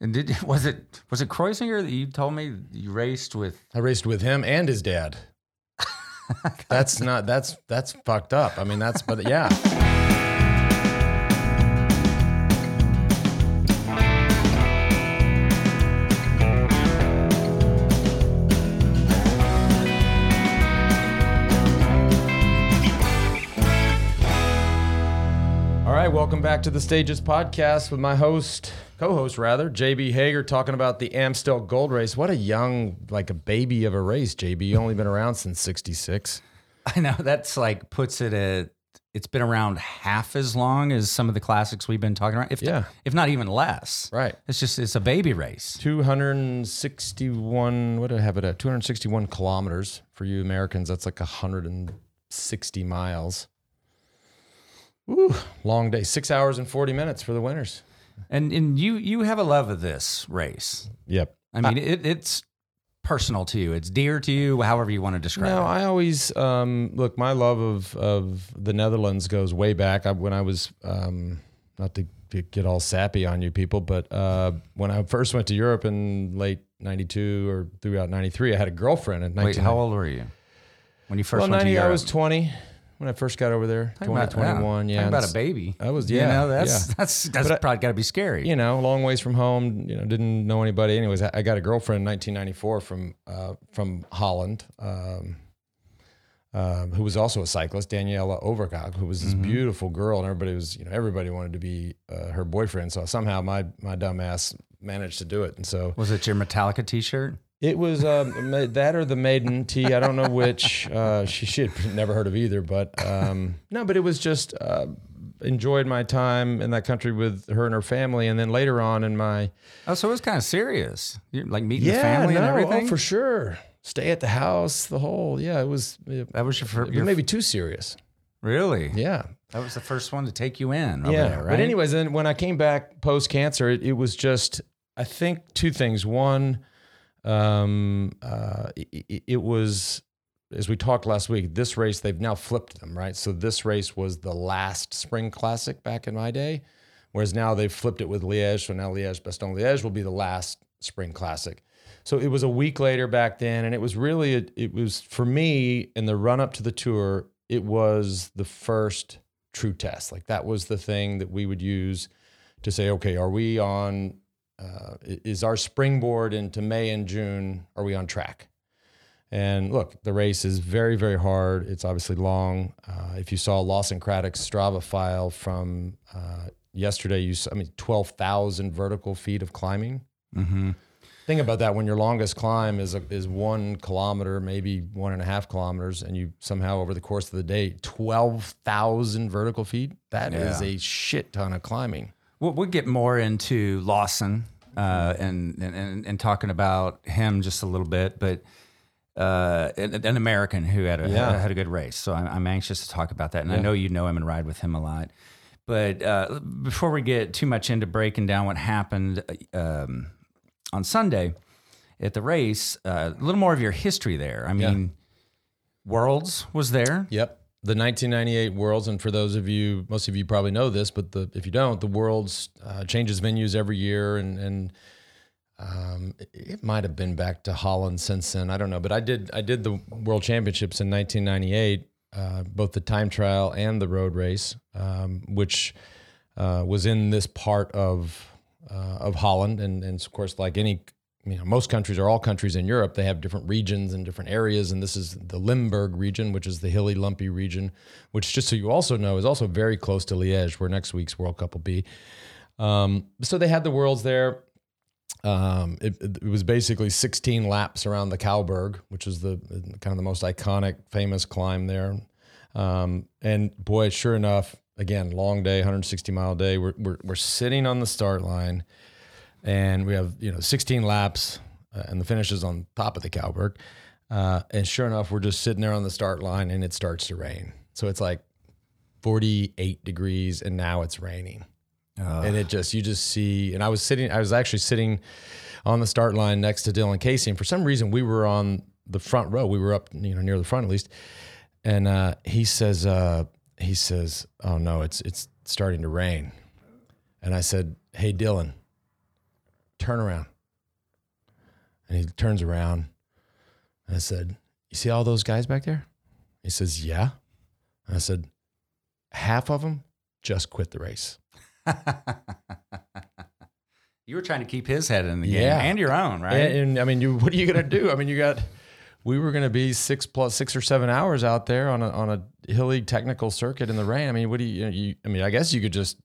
And did was it was it Kreuziger that you told me you raced with? I raced with him and his dad. that's not that's that's fucked up. I mean, that's but yeah. To the Stages podcast with my host, co-host rather, JB Hager, talking about the Amstel Gold Race. What a young, like a baby of a race, JB. You only been around since '66. I know that's like puts it at. It's been around half as long as some of the classics we've been talking about. If Yeah. if not even less. Right. It's just it's a baby race. 261 what did i have it at 261 kilometers for you americans that's like 160 miles Ooh, long day six hours and 40 minutes for the winners And and you you have a love of this race. yep I mean, it, it's personal to you. It's dear to you, however you want to describe no it. i always um, look my love of, of the netherlands goes way back I, when i was um, not to, to get all sappy on you people but uh, when i first went to europe in late 92 or throughout 93 i had a girlfriend in Wait, how old were you when you first well, went 90, to Europe? I was 20 when I first got over there. Talking 20, about- 21, yeah. About a baby. I was- You yeah, know, that's yeah. that's that's I- probably got to be scary. You know, long ways from home. You know, didn't know anybody. Anyways, I, I got a girlfriend in 1994 from uh, from Holland, um, um, who was also a cyclist, Daniela Overgaag, who was this Mm-hmm. beautiful girl, and everybody was, you know, everybody wanted to be uh, her boyfriend. So somehow my my dumb ass managed to do it, and so Was it your Metallica T-shirt? It was um, ma- that or the maiden tea. I don't know which. Uh, she she had never heard of either, but um, no. But it was just uh, enjoyed my time in that country with her and her family, and then later on in my Oh, so it was kind of serious. You're like meeting the family and everything. oh, for sure. Stay at the house, the whole yeah. It was it, that was your, fir- it your maybe too serious. really. Yeah, That was the first one to take you in yeah. there, right? But anyways, then when I came back post cancer, it, it was just I think two things. One, um, uh, it, it was as we talked last week. This race they've now flipped them right. So this race was the last spring classic back in my day, whereas now they've flipped it with Liège. So now Liège Bastogne Liège will be the last spring classic. So it was a week later back then, and it was really a, it was for me in the run up to the tour. It was the first true test. Like that was the thing that we would use to say, okay, are we on? Uh, is our springboard into May and June? Are we on track? And look, the race is very, very hard. It's obviously long. Uh, if you saw Lawson Craddock's Strava file from uh, yesterday, you saw, I mean, twelve thousand vertical feet of climbing. mm-hmm. Think about that. When your longest climb is a, is one kilometer, maybe one and a half kilometers, and you somehow over the course of the day, twelve thousand vertical feet. That is Yeah. a shit ton of climbing. We'll, we'll get more into Lawson uh, and, and and and talking about him just a little bit, but uh, an, an American who had a Yeah. had a good race. So I'm, I'm anxious to talk about that, and I know you know him and ride with him a lot. But uh, before we get too much into breaking down what happened um, on Sunday at the race, uh, a little more of your history there. I mean, Worlds was there. Yep. The 1998 Worlds, and for those of you, most of you probably know this, but the, if you don't, the Worlds uh, changes venues every year, and and um, it, might have been back to Holland since then. I don't know, but I did I did the World Championships in 1998, uh, both the time trial and the road race, um, which uh, was in this part of uh, of Holland, and and of course, like any you know, most countries or all countries in Europe, they have different regions and different areas. And this is the Limburg region, which is the hilly, lumpy region, which just so you also know is also very close to Liège, where next week's World Cup will be. Um, so they had the worlds there. Um, it, it was basically 16 laps around the Cauberg, which is the kind of the most iconic, famous climb there. Um, and boy, sure enough, again, long day, 160 mile day. We're, we're, we're sitting on the start line and we have you know 16 laps uh, and the finish is on top of the Cauberg. Uh, and sure enough, we're just sitting there on the start line and it starts to rain. So it's like 48 degrees and now it's raining. And it just, you just see, and I was sitting, I was actually sitting on the start line next to Dylan Casey. And for some reason, we were on the front row. We were up, you know, near the front at least. And uh, he says, uh, he says, "Oh no, it's it's starting to rain." And I said, "Hey, Dylan, turn around. And he turns around. And I said, You see all those guys back there? He says, Yeah. And I said, Half of them just quit the race. you were trying to keep his head in the game Yeah. and your own, right? And, and I mean, you, what are you going to do? I mean, you got, we were going to be six plus six or seven hours out there on a, on a hilly technical circuit in the rain. I mean, what do you, you I mean, I guess you could just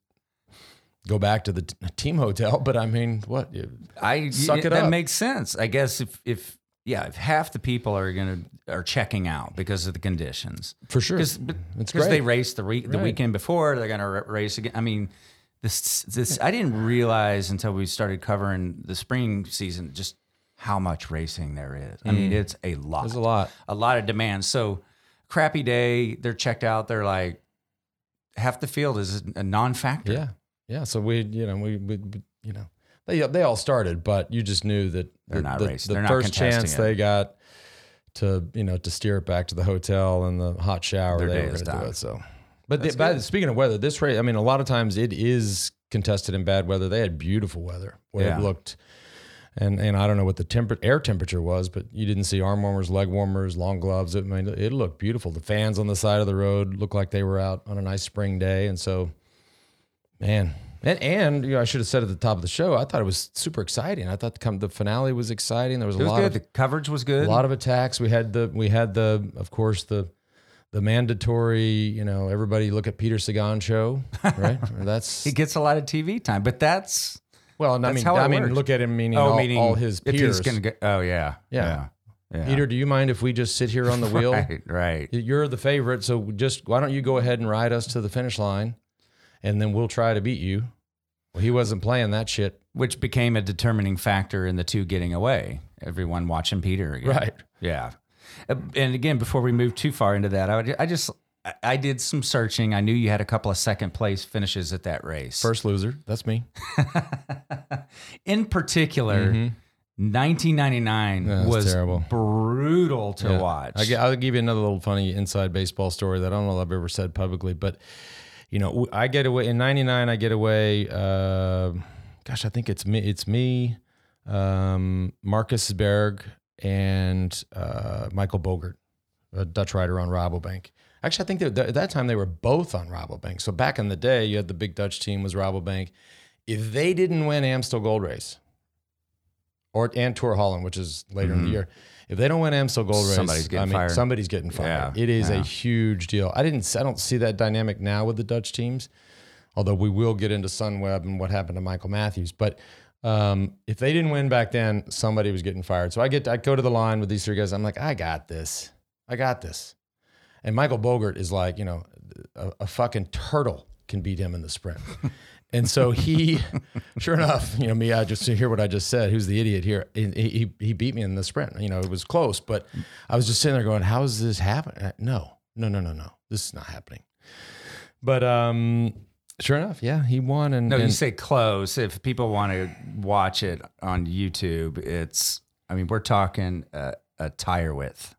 go back to the team hotel, but I mean, what? You- I Suck it up. that up. makes sense. I guess if if yeah, if half the people are gonna are checking out because of the conditions, For sure. because they raced the week the Right. weekend before, they're gonna ra- race again. I mean, this this I didn't realize until we started covering the spring season just how much racing there is. I mean, it's a lot. Mm. There's a lot. a lot of demand. So crappy day, they're checked out. They're like half the field is a non-factor. Yeah. Yeah. So we, you know, we, we, we- you know, they, they all started, but you just knew that They're the, not the, racing. the They're first chance it. they got to, you know, to steer it back to the hotel and the hot shower, Their they were going to do it. So, but the, by, speaking of weather, this race, I mean, a lot of times it is contested in bad weather. They had beautiful weather where Yeah. it looked, and, and I don't know what the temper, air temperature was, but you didn't see arm warmers, leg warmers, long gloves. I mean, it looked beautiful. The fans on the side of the road looked like they were out on a nice spring day. And so, Man, and and you know, I should have said at the top of the show, I thought it was super exciting. I thought the, come, the finale was exciting. There was a It was lot good. of the coverage was good. a lot of attacks. We had the we had the of course the the mandatory you know everybody look at Peter Sagan show right. That's he gets a lot of TV time, but that's well, and I mean I mean works. look at him meaning, oh, all, meaning all his peers. he's gonna get. Oh yeah, Yeah. yeah. yeah. Peter, do you mind if we just sit here on the wheel? Right, right. You're the favorite, so just why don't you go ahead and ride us to the finish line, and then we'll try to beat you. Well, he wasn't playing that shit. Which became a determining factor in the two getting away. Everyone watching Peter again. Right. Yeah. Uh, And again, before we move too far into that, I, would, I just I- did some searching. I knew you had a couple of second place finishes at that race. First loser, that's me. in particular, 1999 Mm-hmm. Yeah, was terrible. brutal to Yeah. watch. I, will give you another little funny inside baseball story that I don't know if I've ever said publicly, but you know, I get away in '99. I get away. Uh, gosh, I think it's me. It's me, um, Marcus Berg, and uh, Michael Boogerd, a Dutch rider on Rabobank. Actually, I think they, at that time they were both on Rabobank. So back in the day, you had the big Dutch team was Rabobank. If they didn't win Amstel Gold Race, or and Tour Holland, which is later in the year. If they don't win Amstel Gold Race. Somebody's getting I mean, fired. somebody's getting fired. Yeah, It is yeah. a huge deal. I didn't. I don't see that dynamic now with the Dutch teams, although we will get into Sunweb and what happened to Michael Matthews. But um, if they didn't win back then, somebody was getting fired. So I get. I go to the line with these three guys. I'm like, I got this. I got this. And Michael Boogerd is like, you know, a, a fucking turtle can beat him in the sprint. And so he, sure enough, you know, me, I just to hear what I just said. Who's the idiot here? He, he, he beat me in the sprint. You know, it was close, but I was just sitting there going, how is this happening? No, no, no, no, no. This is not happening. But um, sure enough, yeah, he won. And, no, you say close. If people want to watch it on YouTube, it's. I mean, we're talking a, a tire width.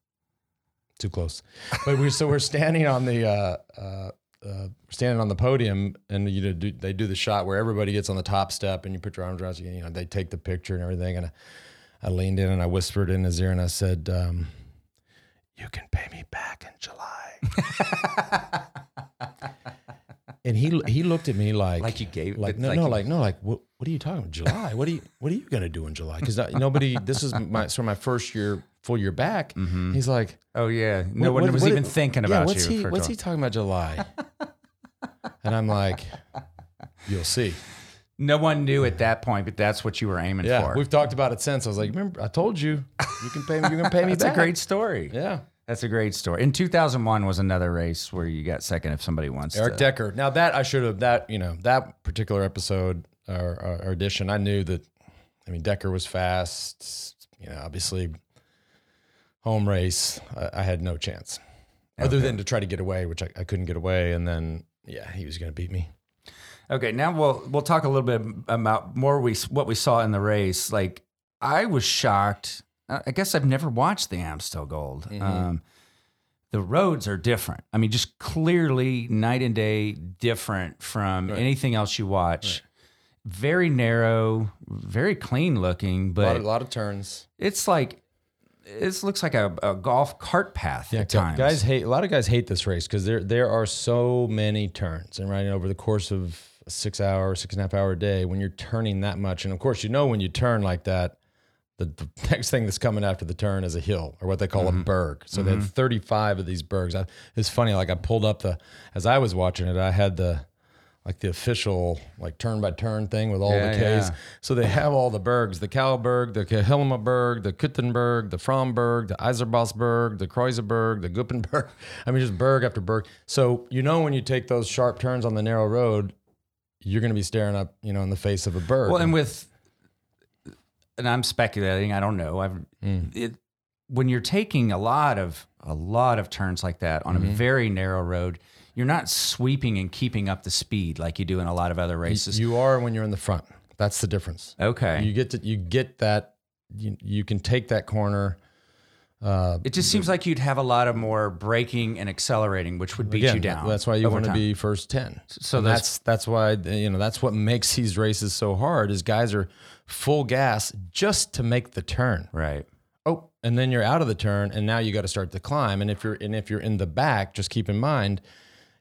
too close. But we so we're standing on the uh, uh, uh, standing on the podium, and you know do, they do the shot where everybody gets on the top step, and you put your arms around you. You know they take the picture and everything. And I, I leaned in and I whispered in his ear and I said, um, "You can pay me back in July." and he he looked at me like Like you gave- like no like no like no like what what are you talking about July? What are you what are you gonna do in July? Because nobody this is my sort of my first year full year back. Mm-hmm. He's like. Oh yeah, no What- one what- was what- even thinking yeah, about what's you. He, what's July. he talking about July? and I'm like, you'll see. No one knew at that point, but that's what you were aiming Yeah, for. we've talked about it since. I was like, remember, I told you, you can pay me. You can pay me That's back. a great story. Yeah, That's a great story. In 2001 was another race where you got second if somebody wants to. Erik to. Dekker. Now that I should have that you know that particular episode or, or, or edition, I knew that. I mean, Dekker was fast. You know, obviously, home race. I, I had no chance, other than to try to get away, which I, I couldn't get away. And then, yeah, he was going to beat me. Okay, now we'll we'll talk a little bit about more we what we saw in the race. Like I was shocked. I guess I've never watched the Amstel Gold. Mm-hmm. Um, the roads are different. I mean, just clearly night and day different from anything else you watch. very narrow, very clean looking, A lot, but a lot of turns. it's like it looks like a, a golf cart path at times. Guys hate a lot of guys hate this race because there there are so many turns and right over the course of a six hour, six and a half hour day, when you're turning that much, and of course you know when you turn like that, the, the next thing that's coming after the turn is a hill or what they call a mm-hmm. berg. So they had mm-hmm. 35 of these bergs. I, it's funny, like I pulled up the as I was watching it, I had the like the official like turn by turn thing with all Yeah, the K's. yeah. So they have all the bergs, the Kalberg, the Hilmaberg, the Keutenberg, the Fromberg, the Eiserbosberg, the Kreuzeberg, the Guppenberg. I mean, just berg after berg. So you know when you take those sharp turns on the narrow road, you're going to be staring up, you know, in the face of a berg. Well, and with, and I'm speculating. I don't know. I've Mm. it when you're taking a lot of a lot of turns like that on Mm-hmm. a very narrow road. You're not sweeping and keeping up the speed like you do in a lot of other races. you are when you're in the front. That's the difference. okay. You get to you get that you, you can take that corner. Uh, it just seems like you'd have a lot of more braking and accelerating, which would beat again, you down. That's why you want to be first ten. So that's- that's that's why you know that's what makes these races so hard. Is guys are full gas just to make the turn. right. Oh, and then you're out of the turn, and now you got to start the climb. And if you're and if you're in the back, just keep in mind,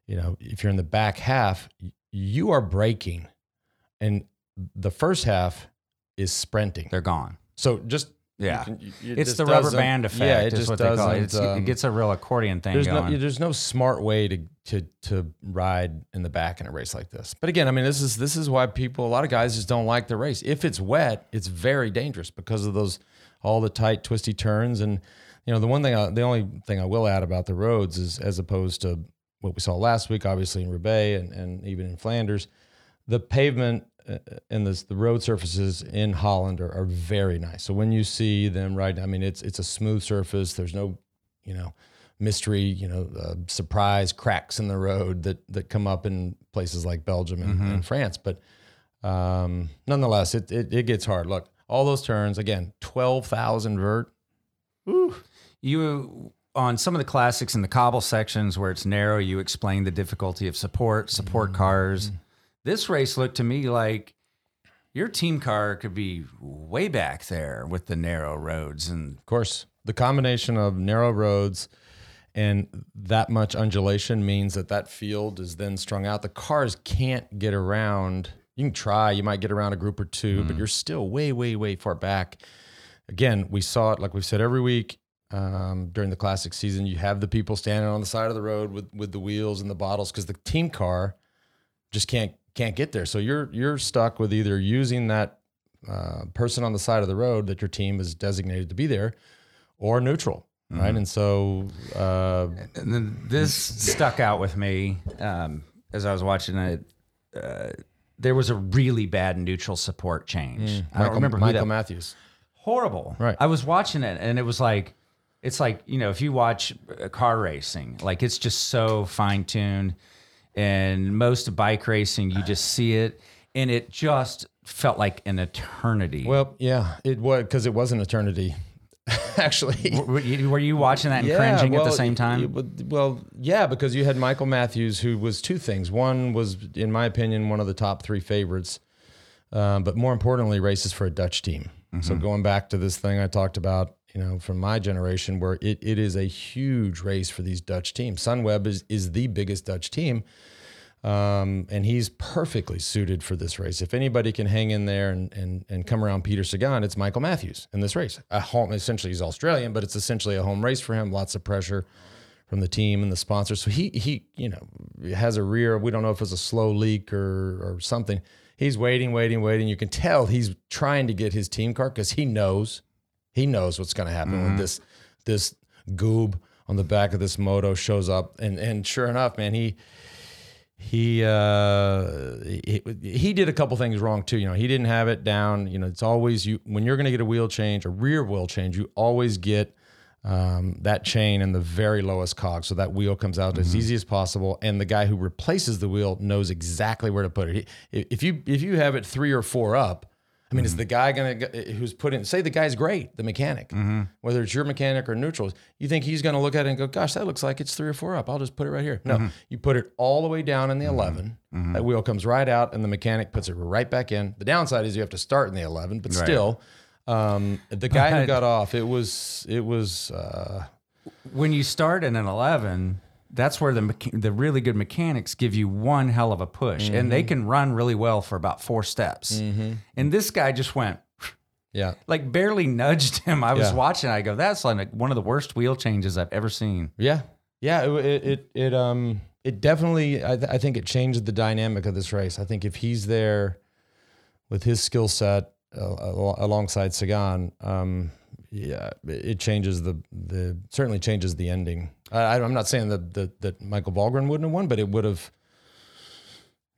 you know, if you're in the back half, you are braking, and the first half is sprinting. They're gone. So just you Yeah. can- you- it It's the rubber band effect. Yeah, it is just what they call it. Um, it gets a real accordion thing there's going. no there's no smart way to to to ride in the back in a race like this. But again, I mean, this is this is why people a lot of guys just don't like the race. If it's wet, it's very dangerous because of those all the tight twisty turns and you know the one thing I, the only thing I will add about the roads is as opposed to what we saw last week, obviously in Roubaix and, and even in Flanders, the pavement uh, and the the road surfaces in Holland are, are very nice. So when you see them ride, I mean, it's it's a smooth surface. There's no, you know, mystery, you know, uh, surprise cracks in the road that that come up in places like Belgium and, and France. But um, nonetheless, it, it it gets hard. Look, all those turns again, twelve thousand vert. You on some of the classics in the cobble sections where it's narrow, you explain the difficulty of support, support cars. This race looked to me like your team car could be way back there with the narrow roads and Of course, the combination of narrow roads and that much undulation means that that field is then strung out. The cars can't get around. You can try, you might get around a group or 2 but you're still way, way, way far back. Again, we saw it like we've said every week um, during the classic season. You have the people standing on the side of the road with with the wheels and the bottles because the team car just can't can't get there. So you're you're stuck with either using that uh, person on the side of the road that your team is designated to be there, or neutral, right? And so uh, And then this stuck out with me um, as I was watching it. Uh, there was a really bad neutral support change. I don't Michael, remember who Michael that Matthews. horrible. Right. I was watching it and it was like, it's like you know, if you watch car racing, like it's just so fine tuned, and most bike racing, you just see it, and it just felt like an eternity. Well, yeah, it was because it was an eternity. Actually, were you, were you watching that and cringing at the same time? it well, yeah, because you had Michael Matthews, who was two things. One was, in my opinion, one of the top three favorites, um, but more importantly, races for a Dutch team. So Mm-hmm. going back to this thing I talked about, you know, from my generation, where it, it is a huge race for these Dutch teams. Sunweb is is the biggest Dutch team. Um, and he's perfectly suited for this race. If anybody can hang in there and and, and come around Peter Sagan, it's Michael Matthews in this race. A home, essentially, he's Australian, but it's essentially a home race for him. Lots of pressure from the team and the sponsor. So he he you know has a rear. We don't know if it's a slow leak or or something. He's waiting, waiting, waiting. You can tell he's trying to get his team car because he knows he knows what's going to happen when this this goob on the back of this moto shows up. And and sure enough, man, he he uh he, he did a couple things wrong too. You know he didn't have it down. You know it's always you when you're going to get a wheel change a rear wheel change you always get um, that chain in the very lowest cog. So that wheel comes out as easy as possible. And the guy who replaces the wheel knows exactly where to put it. He, if you if you have it three or four up I mean, is the guy going to who's put in? Say the guy's great, the mechanic, Mm-hmm. whether it's your mechanic or neutral. You think he's going to look at it and go, "Gosh, that looks like it's three or four up. I'll just put it right here." No, Mm-hmm. you put it all the way down in the 11 That wheel comes right out, and the mechanic puts it right back in. The downside is you have to start in the eleven, but Right. still, um, the guy who got off, it was it was. Uh, when you start in an 11 that's where the mecha- the really good mechanics give you one hell of a push and Mm-hmm. they can run really well for about four steps and this guy just went yeah, like barely nudged him i was Yeah. watching i go that's like one of the worst wheel changes i've ever seen Yeah, yeah. It it it, it um it definitely. I, th- I think it changed the dynamic of this race. I think if he's there with his skill set uh, al- alongside Sagan, um, yeah, it it changes the the certainly changes the ending. I, I'm not saying that, that that Michael Valgren wouldn't have won, but it would have.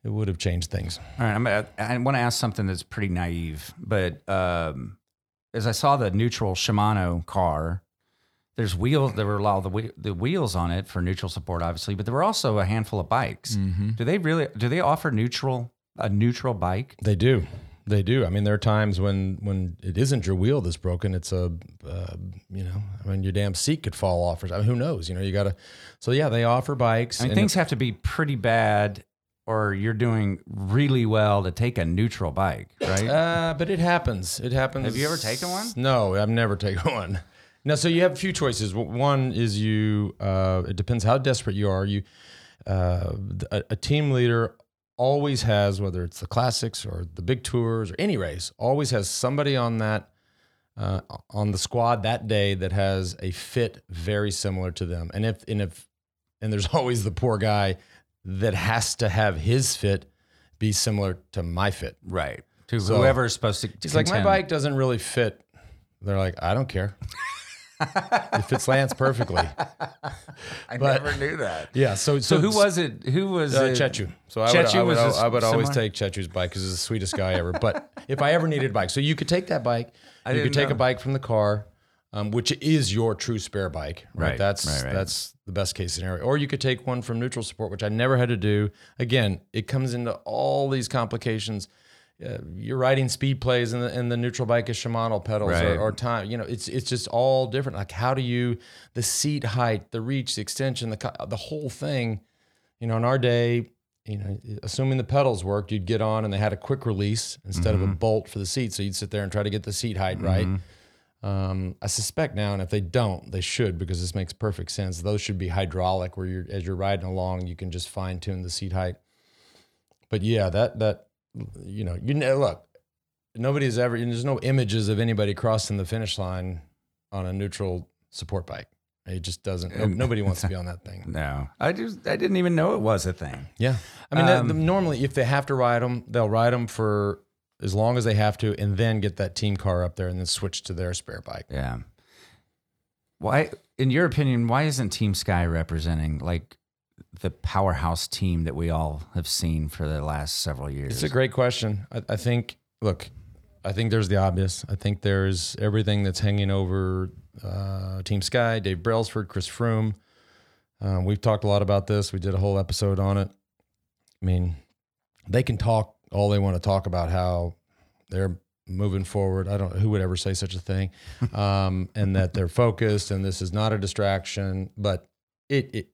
It would have changed things. all right I'm, gonna- i want to ask something that's pretty naive but um, as i saw the neutral shimano car there's wheels there were a lot of the, the wheels on it for neutral support obviously but there were also a handful of bikes do they really do they offer neutral a neutral bike They do. They do. I mean, there are times when when it isn't your wheel that's broken. It's a, uh, you know, I mean, your damn seat could fall off or something. Who knows? You know, you got to. So yeah, they offer bikes. I mean, and things have to be pretty bad, or you're doing really well to take a neutral bike, right? Uh, but it happens. It happens. Have you ever taken one? No, I've never taken one. No, so you have a few choices. One is you. Uh, it depends how desperate you are. You, uh, a, a team leader always has, whether it's the classics or the big tours or any race, always has somebody on that uh, on the squad that day that has a fit very similar to them. And if and if and there's always the poor guy that has to have his fit be similar to my fit. right. To So- whoever is supposed to. He's like, my bike doesn't really fit. They're like, I don't care. it fits Lance perfectly. I but- never knew that. Yeah. So, So who was it? Who was uh, it? Chechu? So I would, Chechu I would, I would always take Chechu's bike because he's the sweetest guy ever. But if I ever needed a bike, so you could take that bike, you could didn't take know. a bike from the car, um, which is your true spare bike, right? Right, That's right, right. that's the best case scenario. Or you could take one from neutral support, which I never had to do. Again, it comes into all these complications. Uh, you're riding speed plays, and the, and the neutral bike is Shimano pedals Right. or, or time. You know, it's it's just all different. Like how do you the seat height, the reach, the extension, the the whole thing. You know, in our day, you know, assuming the pedals worked, you'd get on and they had a quick release instead of a bolt for the seat. So you'd sit there and try to get the seat height right. Um, I suspect now, and if they don't, they should because this makes perfect sense. Those should be hydraulic, where you're as you're riding along, you can just fine tune the seat height. But yeah, that that you know, you know, look, nobody's ever. There's no images of anybody crossing the finish line on a neutral support bike. It just doesn't. no- nobody wants to be on that thing. No, I just I didn't even know it was a thing. Yeah, I mean, that, Um, normally if they have to ride them, they'll ride them for as long as they have to, and then get that team car up there and then switch to their spare bike. Yeah. Why, in your opinion, why isn't Team Sky representing like the powerhouse team that we all have seen for the last several years? It's a great question. I, I think. Look, I think there's the obvious. I think there's everything that's hanging over uh, Team Sky, Dave Brailsford, Chris Froome. Um, we've talked a lot about this. We did a whole episode on it. I mean, they can talk all they want to talk about how they're moving forward. I don't who would ever say such a thing, um, and that they're focused and this is not a distraction. But it, it,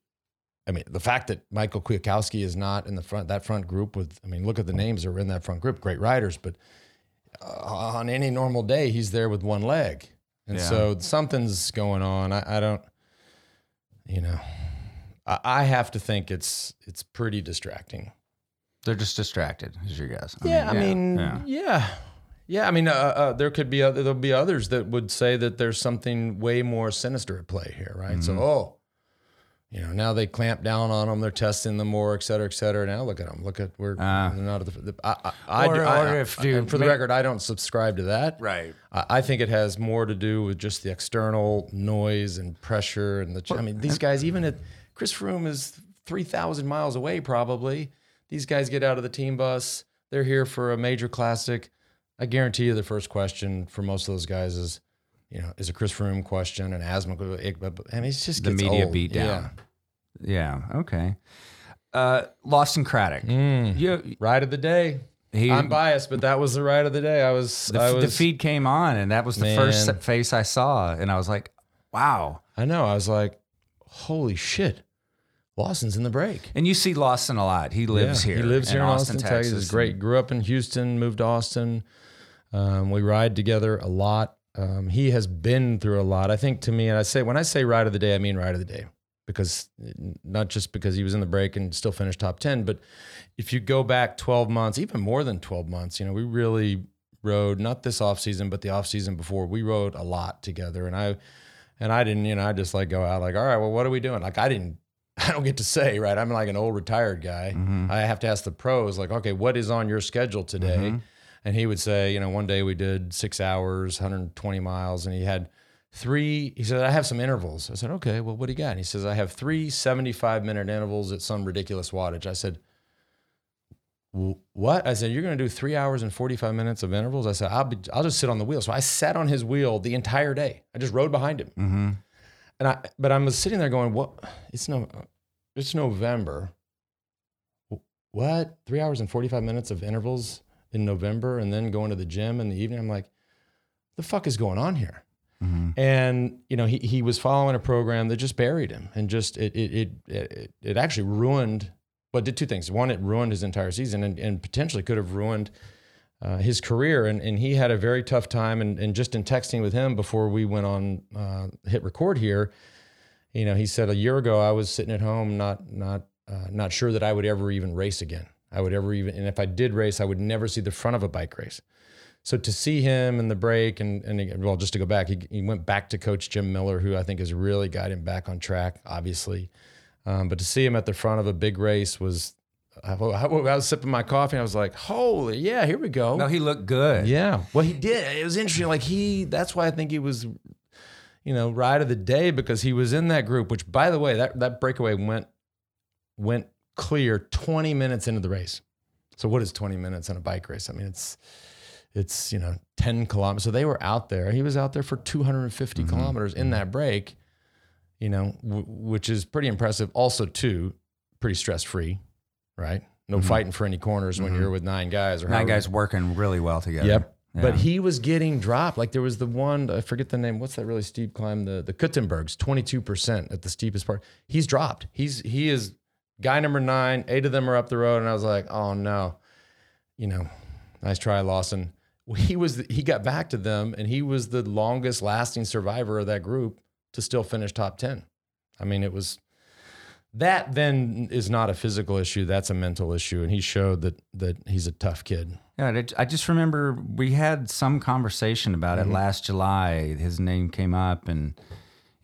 I mean, the fact that Michael Kwiatkowski is not in the front that front group with, I mean, look at the names that are in that front group, great riders, but uh, on any normal day he's there with one leg, and Yeah. so something's going on. I, I don't, you know, I, I have to think it's it's pretty distracting. They're just distracted, is your guess? Yeah, I mean, yeah. yeah. yeah, I mean, uh, uh, there could be other, there'll be others that would say that there's something way more sinister at play here, right? So, oh, you know, now they clamp down on them, they're testing them more, et cetera, et cetera. Now look at them, look at where Ah. they're not. At the, the, I, I, Or- I- or if you for the record, I don't subscribe to that. right. I, I think it has more to do with just the external noise and pressure and the. ch I mean, these guys, even at Chris Froome is three thousand miles away, probably. These guys get out of the team bus. They're here for a major classic. I guarantee you, the first question for most of those guys is, you know, is a Chris Froome question, an asthma. I mean, it's just The gets media old. beat down. Yeah. yeah. Okay. Uh, and Craddock. Mm. You, Ride of the day. He, I'm biased, but that was the ride of the day. I was, the, I was, the feed came on, and that was the Man. first face I saw, and I was like, "Wow!" I know. I was like, holy shit, Lawson's in the break. And you see Lawson a lot. He lives Yeah, here. He lives here in Austin, Texas. He's great. Grew up in Houston, moved to Austin. Um, we ride together a lot. Um, he has been through a lot. I think to me, and I say when I say ride of the day, I mean ride of the day because not just because he was in the break and still finished top 10, but if you go back 12 months, even more than 12 months, you know, we really rode not this off season, but the off season before we rode a lot together. And I, and I didn't, you know, I just like go out like, all right, well, what are we doing? Like I didn't, I don't get to say, right. I'm like an old retired guy. I have to ask the pros like, okay, what is on your schedule today? And he would say, you know, one day we did six hours, 120 miles, and he had three. He said, I have some intervals. I said, okay, well, what do you got? And he says, I have three 75 minute intervals at some ridiculous wattage. I said, what? I said, you're going to do three hours and 45 minutes of intervals? I said, I'll, be, I'll just sit on the wheel. So I sat on his wheel the entire day. I just rode behind him. hmm And I, but I was sitting there going, what? It's no, it's November. What? Three hours and 45 minutes of intervals in November and then going to the gym in the evening. I'm like, the fuck is going on here? hmm And, you know, he, he was following a program that just buried him and just, it, it, it, it, it actually ruined, well, it did two things. One, it ruined his entire season and, and potentially could have ruined uh, his career. And, and he had a very tough time. And, and just in texting with him before we went on, uh, hit record here, you know, he said a year ago I was sitting at home, not not uh, not sure that I would ever even race again. I would ever even, and if I did race, I would never see the front of a bike race. So to see him in the break, and and well, just to go back, he, he went back to Coach Jim Miller, who I think has really got him back on track, obviously. Um, but to see him at the front of a big race was, I, I was sipping my coffee, and I was like, "Holy, yeah, here we go." No, he looked good. Yeah. Well, he did. It was interesting. Like he, that's why I think he was, you know, ride of the day because he was in that group. Which, by the way, that that breakaway went went clear 20 minutes into the race. So what is 20 minutes on a bike race? I mean, it's it's you know 10 kilometers. So they were out there. He was out there for 250 mm-hmm. kilometers in mm-hmm. that break. You know, w- which is pretty impressive. Also, too, pretty stress free, right? No mm-hmm. fighting for any corners when you're with nine guys or Nine however- guys working really well together. Yep. But he was getting dropped. Like there was the one, I forget the name. What's that really steep climb? The the Keutenbergs, 22% at the steepest part. He's dropped. He's he is guy number nine. Eight of them are up the road. And I was like, oh no. You know, nice try, Lawson. He was the, he got back to them and he was the longest lasting survivor of that group to still finish top 10. I mean, it was that then is not a physical issue. That's a mental issue. And he showed that that he's a tough kid. Yeah, I just remember we had some conversation about Mm-hmm. it last July. His name came up, and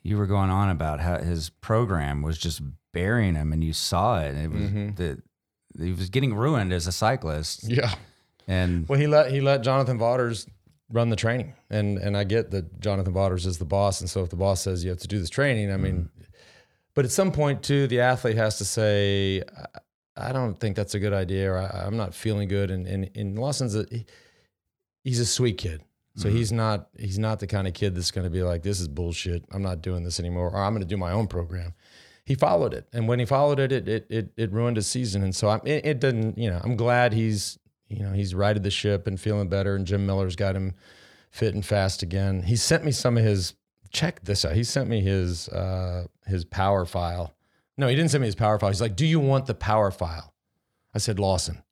you were going on about how his program was just burying him, and you saw it. It was Mm-hmm. that he was getting ruined as a cyclist, Yeah. and Well, he let he let Jonathan Vaughters run the training, and and I get that Jonathan Vaughters is the boss, and so if the boss says you have to do this training, I mean, but at some point too, the athlete has to say, I, I don't think that's a good idea, or I, I'm not feeling good, and and, and Lawson's a he- he's a sweet kid. So he's not he's not the kind of kid that's going to be like this is bullshit. I'm not doing this anymore, or I'm going to do my own program. He followed it, and when he followed it, it it it, it ruined his season. And so I, it, it didn't. You know, I'm glad he's you know he's righted the ship and feeling better. And Jim Miller's got him fit and fast again. He sent me some of his. Check this out. He sent me his uh, his power file. No, he didn't send me his power file. He's like, "Do you want the power file?" I said, "Lawson,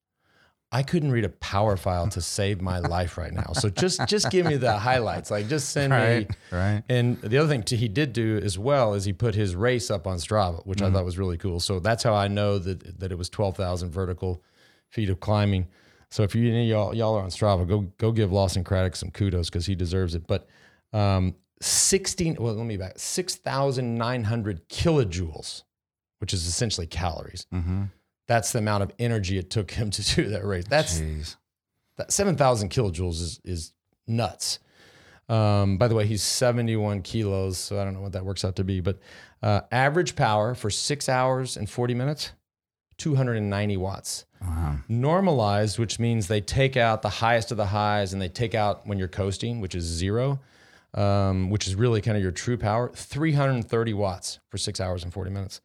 I couldn't read a power file to save my life right now. So just just give me the highlights. Like just send right, me right. and the other thing t- he did do as well is he put his race up on Strava, which I thought was really cool. So that's how I know that that it was twelve thousand vertical feet of climbing. So if you y'all y'all are on Strava, go go give Lawson Craddock some kudos because he deserves it. But um, sixteen well let me back six thousand nine hundred kilojoules, which is essentially calories. Mm-hmm. That's the amount of energy it took him to do that race. That's Jeez. that 7,000 kilojoules is, is nuts. Um, by the way, he's 71 kilos, so I don't know what that works out to be, but uh, average power for six hours and 40 minutes, 290 watts. Wow. Normalized, which means they take out the highest of the highs and they take out when you're coasting, which is zero, um, which is really kind of your true power, 330 watts for six hours and 40 minutes.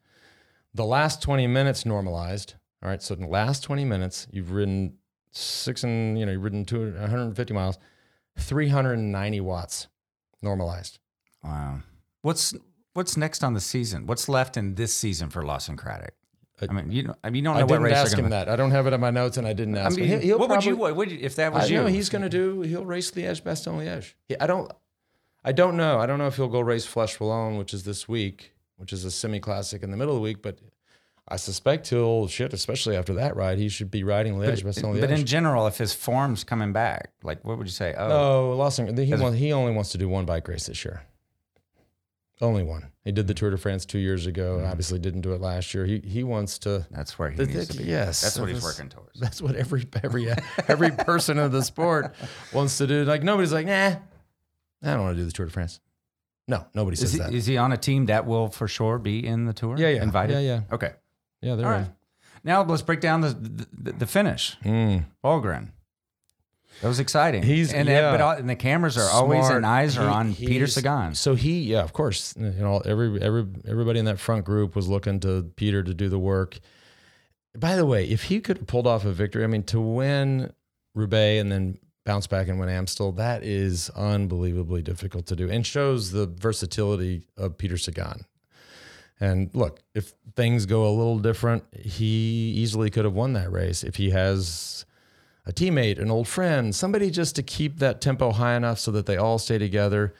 The last 20 minutes normalized, all right, so in the last 20 minutes, you've ridden six and you know you've ridden two 150 miles, 390 watts normalized. Wow. What's what's next on the season? What's left in this season for Lawson Craddock? I mean, you know, I mean, you don't know I what didn't ask him that. I don't have it in my notes, and I didn't I ask mean, him. He- he'll what would you? probably- What would you, if that was I you? know he's going to do. He'll race Liège, Bastogne Liège. He, I don't. I don't know. I don't know if he'll go race Flèche Wallonne, which is this week, which is a semi-classic in the middle of the week. But I suspect he'll shit, especially after that ride. He should be riding Liège, Liège. but in general, if his form's coming back, like what would you say? Oh, no, Lawson. He want, he only wants to do one bike race this year. Only one. He did the Tour de France two years ago. Mm-hmm. Obviously, didn't do it last year. He he wants to. that's where he The- needs the- to be. yes, that's what he's working towards. That's what every every every person of the sport wants to do. Like nobody's like, nah, I don't want to do the Tour de France. No, nobody Is says he, that. is he on a team that will for sure be in the tour? yeah, yeah, Invited. Yeah, yeah, Okay. yeah. They're All in. Now let's break down the the, the finish. Mm. That was exciting. He's- and yeah. but all, and the cameras are always and eyes are He- on Peter Sagan. So he, yeah, of course, you know, every every everybody in that front group was looking to Peter to do the work. By the way, if he could have pulled off a victory, I mean, to win Roubaix and then bounce back and win Amstel, that is unbelievably difficult to do, and shows the versatility of Peter Sagan. And look, if things go a little different, he easily could have won that race if he has a teammate, an old friend, somebody just to keep that tempo high enough so that they all stay together.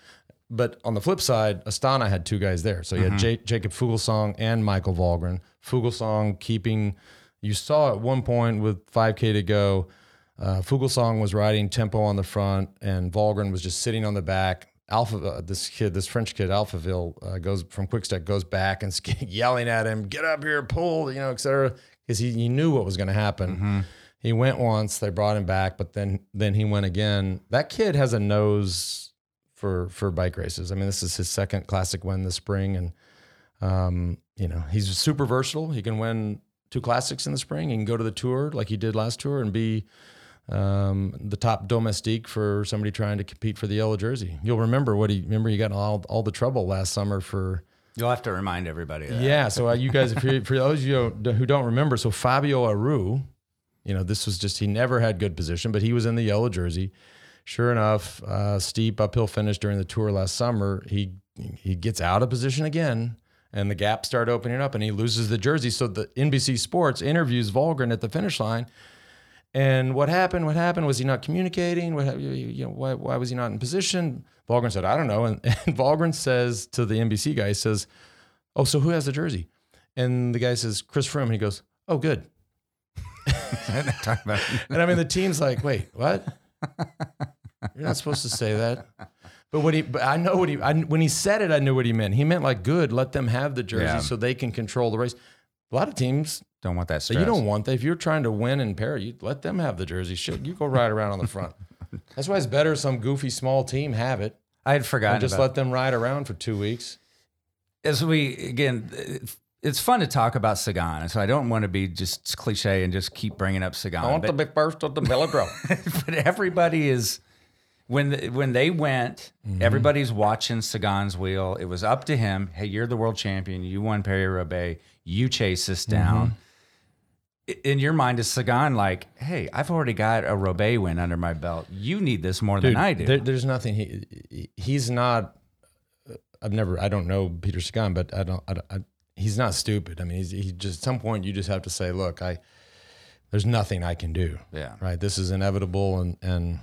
But on the flip side, Astana had two guys there. So you had mm-hmm. J- Jacob Fuglsang and Michael Valgren. Fuglsang keeping, you saw at one point with 5K to go, uh, was riding tempo on the front and Valgren was just sitting on the back. Alpha, uh, this kid, this French kid, Alaphilippe, uh, goes from Quickstep, goes back and yelling at him, get up here, pull, you know, et cetera. Because he, he knew what was going to happen. He went once, they brought him back, but then then he went again. That kid has a nose for for bike races. I mean, this is his second classic win this spring, and um, you know he's super versatile. He can win two classics in the spring. He can go to the tour like he did last tour and be um, the top domestique for somebody trying to compete for the yellow jersey. You'll remember what he remember he got all all the trouble last summer for You'll have to remind everybody. Of that. yeah. So uh, you guys, if you, for those of you who don't remember, so Fabio Aru, you know, this was just he never had good position, but he was in the yellow jersey. Sure enough, uh, steep uphill finish during the tour last summer. He he gets out of position again, and the gaps start opening up, and he loses the jersey. So the NBC Sports interviews Valgren at the finish line. And what happened? What happened? Was he not communicating? What you you know? Why, why was he not in position? Valgren said, "I don't know." And, and Valgren says to the NBC guy, he says, "Oh, so who has the jersey?" And the guy says, "Chris Froome." And he goes, "Oh, good." And I mean, the team's like, "Wait, what? You're not supposed to say that." But what he, but I know what he, I, when he said it, I knew what he meant. He meant like, "Good, let them have the jersey Yeah. so they can control the race." A lot of teams don't want that so stress. you don't want that. If you're trying to win in Paris, you let them have the jersey. Shit, you go ride around on the front. That's why it's better some goofy small team have it I had forgotten. just let them ride around for two weeks. as we again it's- fun to talk about Sagan, and so I don't want to be just cliche and just keep bringing up Sagan. I want but, be first at the velodrome. but everybody is when the, when they went, Mm-hmm. everybody's watching Sagan's wheel. It was up to him. Hey, you're the world champion. You won Paris Roubaix. You chase this Mm-hmm. down. I- In your mind, is Sagan like, hey, I've already got a Roubaix win under my belt. You need this more than I do. There, there's nothing. He he's not. I've never. I don't know Peter Sagan, but I don't. I, don't- I, he's not stupid. I mean, he's, he just at some point you just have to say, look, I. There's nothing I can do. Yeah. Right. This is inevitable, and and.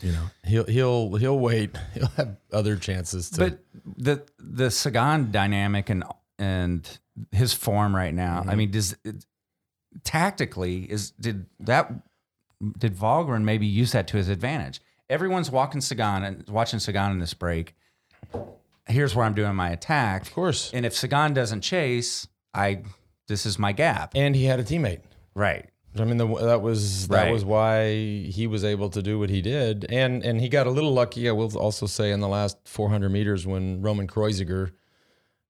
You know, he'll he'll he'll wait. He'll have other chances to. But the the Sagan dynamic and and his form right now. Mm-hmm. I mean, does it, tactically is did that did Valgren maybe use that to his advantage? Everyone's walking Sagan and watching Sagan in this break. Here's where I'm doing my attack. of course. And if Sagan doesn't chase, I this is my gap. And he had a teammate. Right. I mean, the, that was that Right. was why he was able to do what he did, and and he got a little lucky. I will also say in the last 400 meters when Roman Kreuziger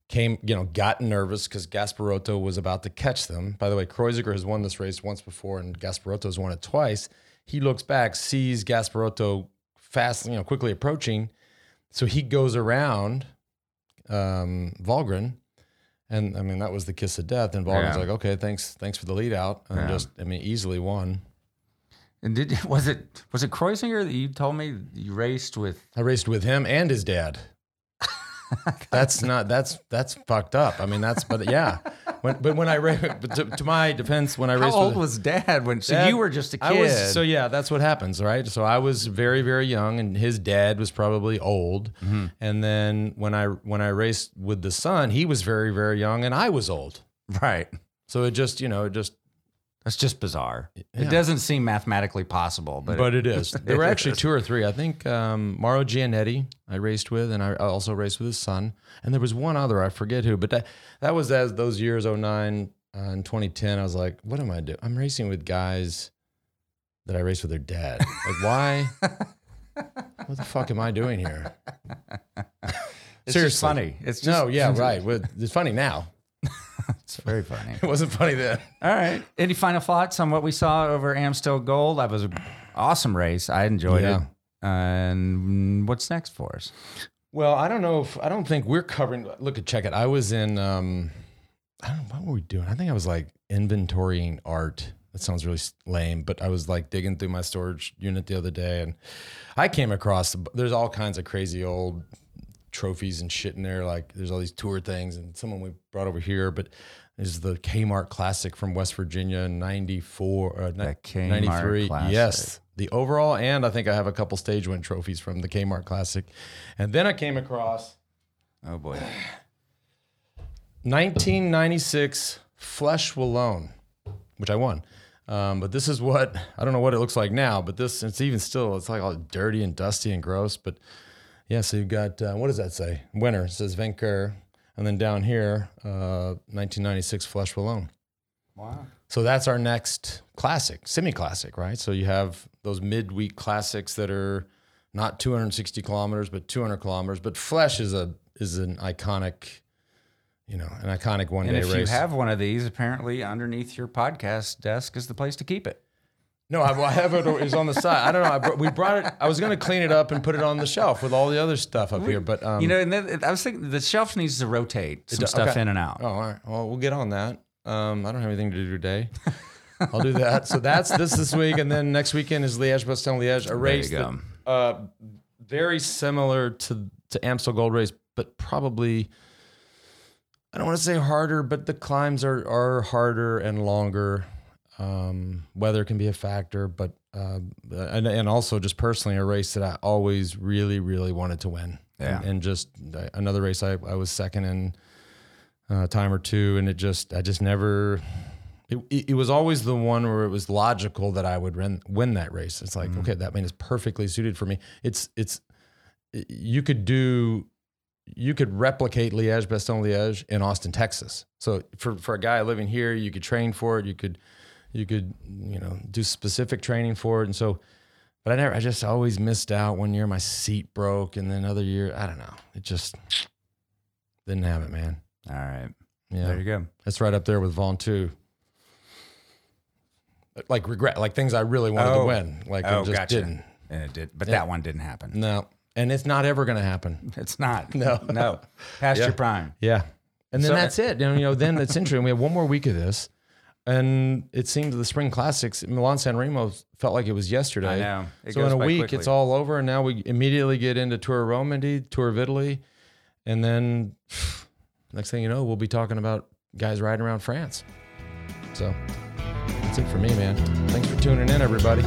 came, you know, got nervous because Gasparotto was about to catch them. By the way, Kreuziger has won this race once before, and Gasparotto has won it twice. He looks back, sees Gasparotto fast, you know, quickly approaching, so he goes around um, Valgren. And I mean that was the kiss of death. And Valgren's Yeah. like, okay, thanks, thanks for the lead out, and Yeah. just I mean easily won. And did was it was it Kreuziger that you told me you raced with? I raced with him and his dad. that's not that's that's fucked up. I mean, that's but yeah. When, but when I to, to, my defense, when I How old with, was Dad when? So Dad- you were just a kid. I was so yeah. That's what happens, right? So I was very very young, and his dad was probably old. Mm-hmm. And then when I when I raced with the son, he was very very young, and I was old. right. So it just you know it just That's just bizarre. Yeah. It doesn't seem mathematically possible, but, but it is. There were actually two or three. I think um, Mauro Gianetti I raced with, and I also raced with his son. And there was one other I forget who, but that that was as those years 09 uh, and 2010. I was like, what am I doing? I'm racing with guys that I raced with their dad. Like, why? what the fuck am I doing here? it's just seriously. funny. It's just no, yeah, right. It's funny now. It's very funny. It wasn't funny then. All right. Any final thoughts on what we saw over Amstel Gold? That was an awesome race. I enjoyed Yeah. it. And what's next for us? Well, I don't know if I don't think we're covering. Look at check it. I was in. um I don't know what were we doing. I think I was like inventorying art. That sounds really lame, but I was like digging through my storage unit the other day, and I came across. There's all kinds of crazy old trophies and shit in there. Like there's all these tour things, and someone we brought over here, but. Is the Kmart Classic from West Virginia in '94, uh, The Kmart 93? Classic. Yes, the overall, and I think I have a couple stage win trophies from the Kmart Classic. And then I came across Oh boy. 1996 Flèche Wallonne, which I won. Um, but this is what I don't know what it looks like now, but this it's even still it's like all dirty and dusty and gross. But yeah, so you've got uh, what does that say? Winner it says Vainqueur, and then down here, uh, 1996 Flèche Wallonne. Wow. So that's our next classic, semi-classic, right? So you have those midweek classics that are not 260 kilometers, but 200 kilometers. But Flèche is a is an iconic, you know, an iconic one And day if you have one of these, apparently underneath your podcast desk is the place to keep it. No, I, I have it. It's on the side. I don't know. I brought, we brought it. I was going to clean it up and put it on the shelf with all the other stuff up here, but um, you know, and then, I was thinking the shelf needs to rotate some do- stuff okay. in and out. Oh, all right. Well, we'll get on that. Um, I don't have anything to do today. I'll do that. So that's this this week, and then next weekend is Liège Bastogne Liège, a race that, uh, very similar to to Amstel Gold Race, but probably I don't want to say harder, but the climbs are are harder and longer. Um, weather can be a factor, but uh, and and also just personally a race that I always really really wanted to win. Yeah. and, and just uh, another race I, I was second in uh, time or two, and it just I just never. It, it, it was always the one where it was logical that I would win win that race. It's like okay, that man is perfectly suited for me. It's it's you could do you could replicate Liège Bastogne Liège in Austin, Texas. So for for a guy living here, you could train for it. You could you could you know do specific training for it, and so. But I never. I just always missed out. One year my seat broke, and then another year I don't know. It just didn't have it, man. All right. Yeah, There you go. that's right up there with Vaughn too. Like regret, like things I really wanted Oh. to win, like Oh, it just gotcha. didn't. And it did, but that one didn't happen. No, and it's not ever going to happen. It's not. No. no. Past Yeah. your prime. Yeah, and then So- that's it. And, you know, then it's interesting. We have one more week of this, and it seemed the spring classics, Milan San Remo felt like it was yesterday. I know. It so in a week, quickly. it's all over, and now we immediately get into Tour of Romandy, Tour of Italy, and then next thing you know, we'll be talking about guys riding around France. So that's it for me, man. Thanks for tuning in, everybody.